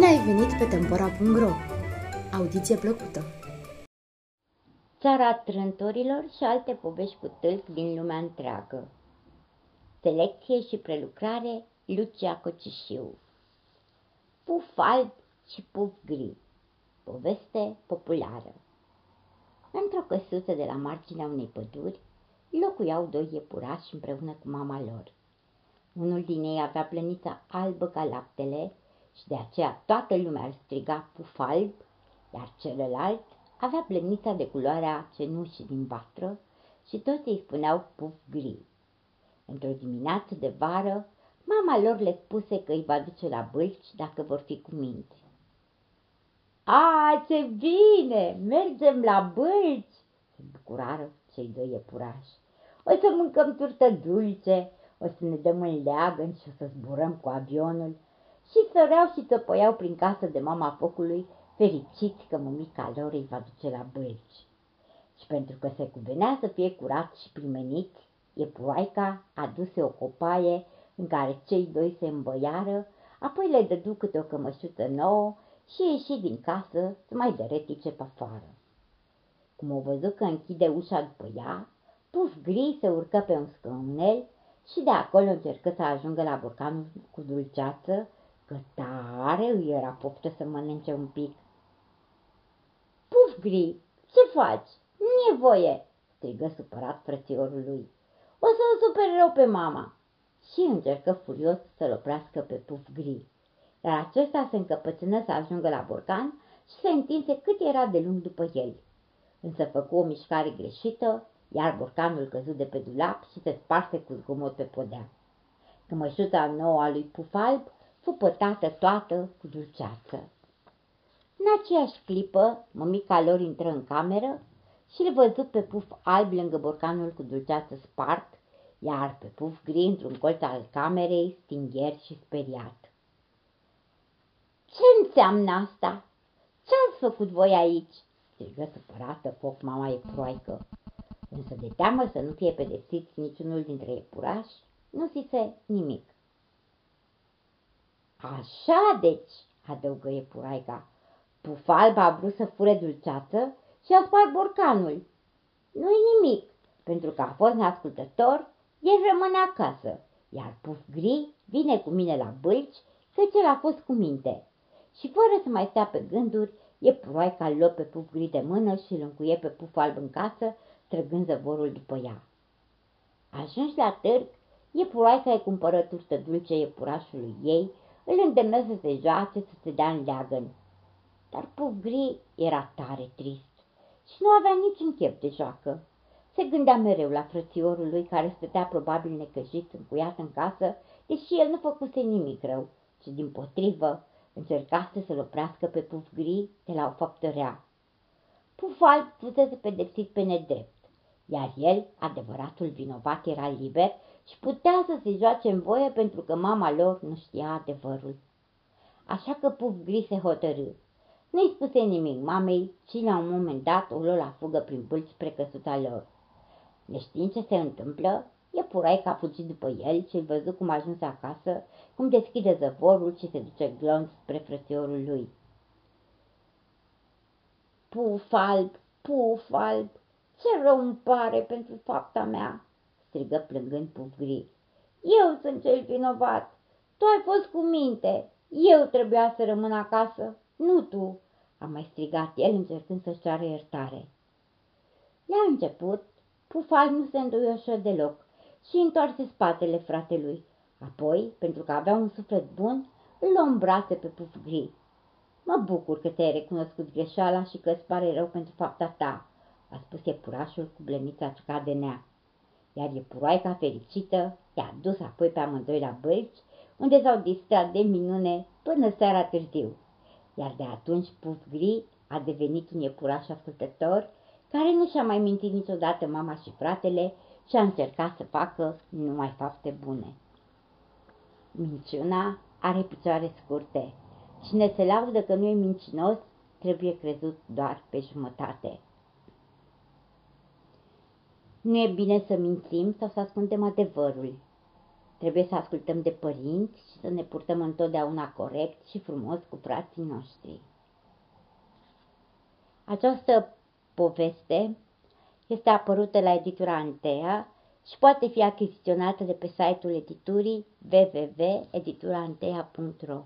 ai venit pe Tempora.ro! Audiție plăcută! Țara trântorilor și alte povești cu tâlc din lumea întreagă. Selecție și prelucrare Lucia Cocișiu Puf alb și puf gri Poveste populară Într-o căsuță de la marginea unei păduri locuiau doi iepurași împreună cu mama lor. Unul din ei avea plănița albă ca laptele și de aceea toată lumea îl striga puf alb, iar celălalt avea plănița de culoarea cenușii din vatră și toți îi spuneau puf gri. Într-o dimineață de vară, mama lor le spuse că îi va duce la bâlci dacă vor fi cu minte. A, ce bine! Mergem la bâlci!" se bucurară cei doi iepurași. O să mâncăm turtă dulce, o să ne dăm în leagăn și o să zburăm cu avionul și săreau și tăpăiau prin casă de mama focului, fericiți că mămica lor îi va duce la bălci. Și pentru că se cuvenea să fie curat și primenit, iepuroaica aduse o copaie în care cei doi se îmbăiară, apoi le dădu câte o cămășuță nouă și ieși din casă să mai deretice pe afară. Cum o văzut că închide ușa după ea, Puf Gri se urcă pe un scăunel și de acolo încercă să ajungă la borcanul cu dulceață, că tare îi era poftă să mănânce un pic. Puf Gri, ce faci? Nu e voie!" strigă supărat frățiorul lui. O să o super rău pe mama!" Și încercă furios să-l oprească pe Puf Gri. Dar acesta se încăpățână să ajungă la borcan și se întinse cât era de lung după el. Însă făcu o mișcare greșită, iar borcanul căzut de pe dulap și se sparse cu zgomot pe podea. Cămășuța nouă a lui Puf Alb fu pătată toată cu dulceață. În aceeași clipă, mămica lor intră în cameră și îl văzut pe Puf Alb lângă borcanul cu dulceață spart, iar pe Puf Gri într-un colț al camerei, stingher și speriat. Ce înseamnă asta? Ce-ați făcut voi aici?" strigă supărată foc mama e proaică. Însă de teamă să nu fie pedepsiți niciunul dintre iepurași, nu zise nimic. Așa deci, adăugă iepuraica, pufalba a vrut să fure dulceață și a spart borcanul. Nu-i nimic, pentru că a fost neascultător, el rămâne acasă, iar puf gri vine cu mine la bâlci, căci el a fost cu minte. Și fără să mai stea pe gânduri, e proaica luă pe puf gri de mână și îl încuie pe puf alb în casă, trăgând zăvorul după ea. Ajungi la târg, e proaica îi cumpără turtă dulce iepurașului ei, îl îndemnă să se joace, să se dea în leagăn. Dar puf gri era tare trist și nu avea niciun chef de joacă. Se gândea mereu la frățiorul lui care stătea probabil necăjit, încuiat în casă, deși el nu făcuse nimic rău, ci din potrivă încercase să-l oprească pe puf gri de la o faptă rea. Puf alb fusese pedepsit pe nedrept, iar el, adevăratul vinovat, era liber și putea să se joace în voie pentru că mama lor nu știa adevărul. Așa că Puf Gri se hotărâ. Nu-i spuse nimic mamei și la un moment dat o luă la fugă prin pâlci spre căsuța lor. Neștiind ce se întâmplă, că a fugit după el și îl văzut cum ajunge acasă, cum deschide zăvorul și se duce glonț spre frățiorul lui. Puf alb, puf alb, ce rău îmi pare pentru fapta mea, strigă plângând Puf Gri. Eu sunt cel vinovat. Tu ai fost cu minte. Eu trebuia să rămân acasă, nu tu, a mai strigat el încercând să-și ceară iertare. La început, Pufal nu se înduioșă deloc și întoarse spatele fratelui. Apoi, pentru că avea un suflet bun, îl luă în brațe pe Puf Gri. Mă bucur că te-ai recunoscut greșeala și că îți pare rău pentru fapta ta, a spus iepurașul cu blemița de nea iar iepuroaica fericită i-a dus apoi pe amândoi la bălci, unde s-au distrat de minune până seara târziu. Iar de atunci Puf Gri a devenit un iepuraș ascultător, care nu și-a mai mintit niciodată mama și fratele și a încercat să facă numai fapte bune. Minciuna are picioare scurte. Cine se laudă că nu e mincinos, trebuie crezut doar pe jumătate. Nu e bine să mințim sau să ascundem adevărul. Trebuie să ascultăm de părinți și să ne purtăm întotdeauna corect și frumos cu frații noștri. Această poveste este apărută la editura Antea și poate fi achiziționată de pe site-ul editurii www.edituraantea.ro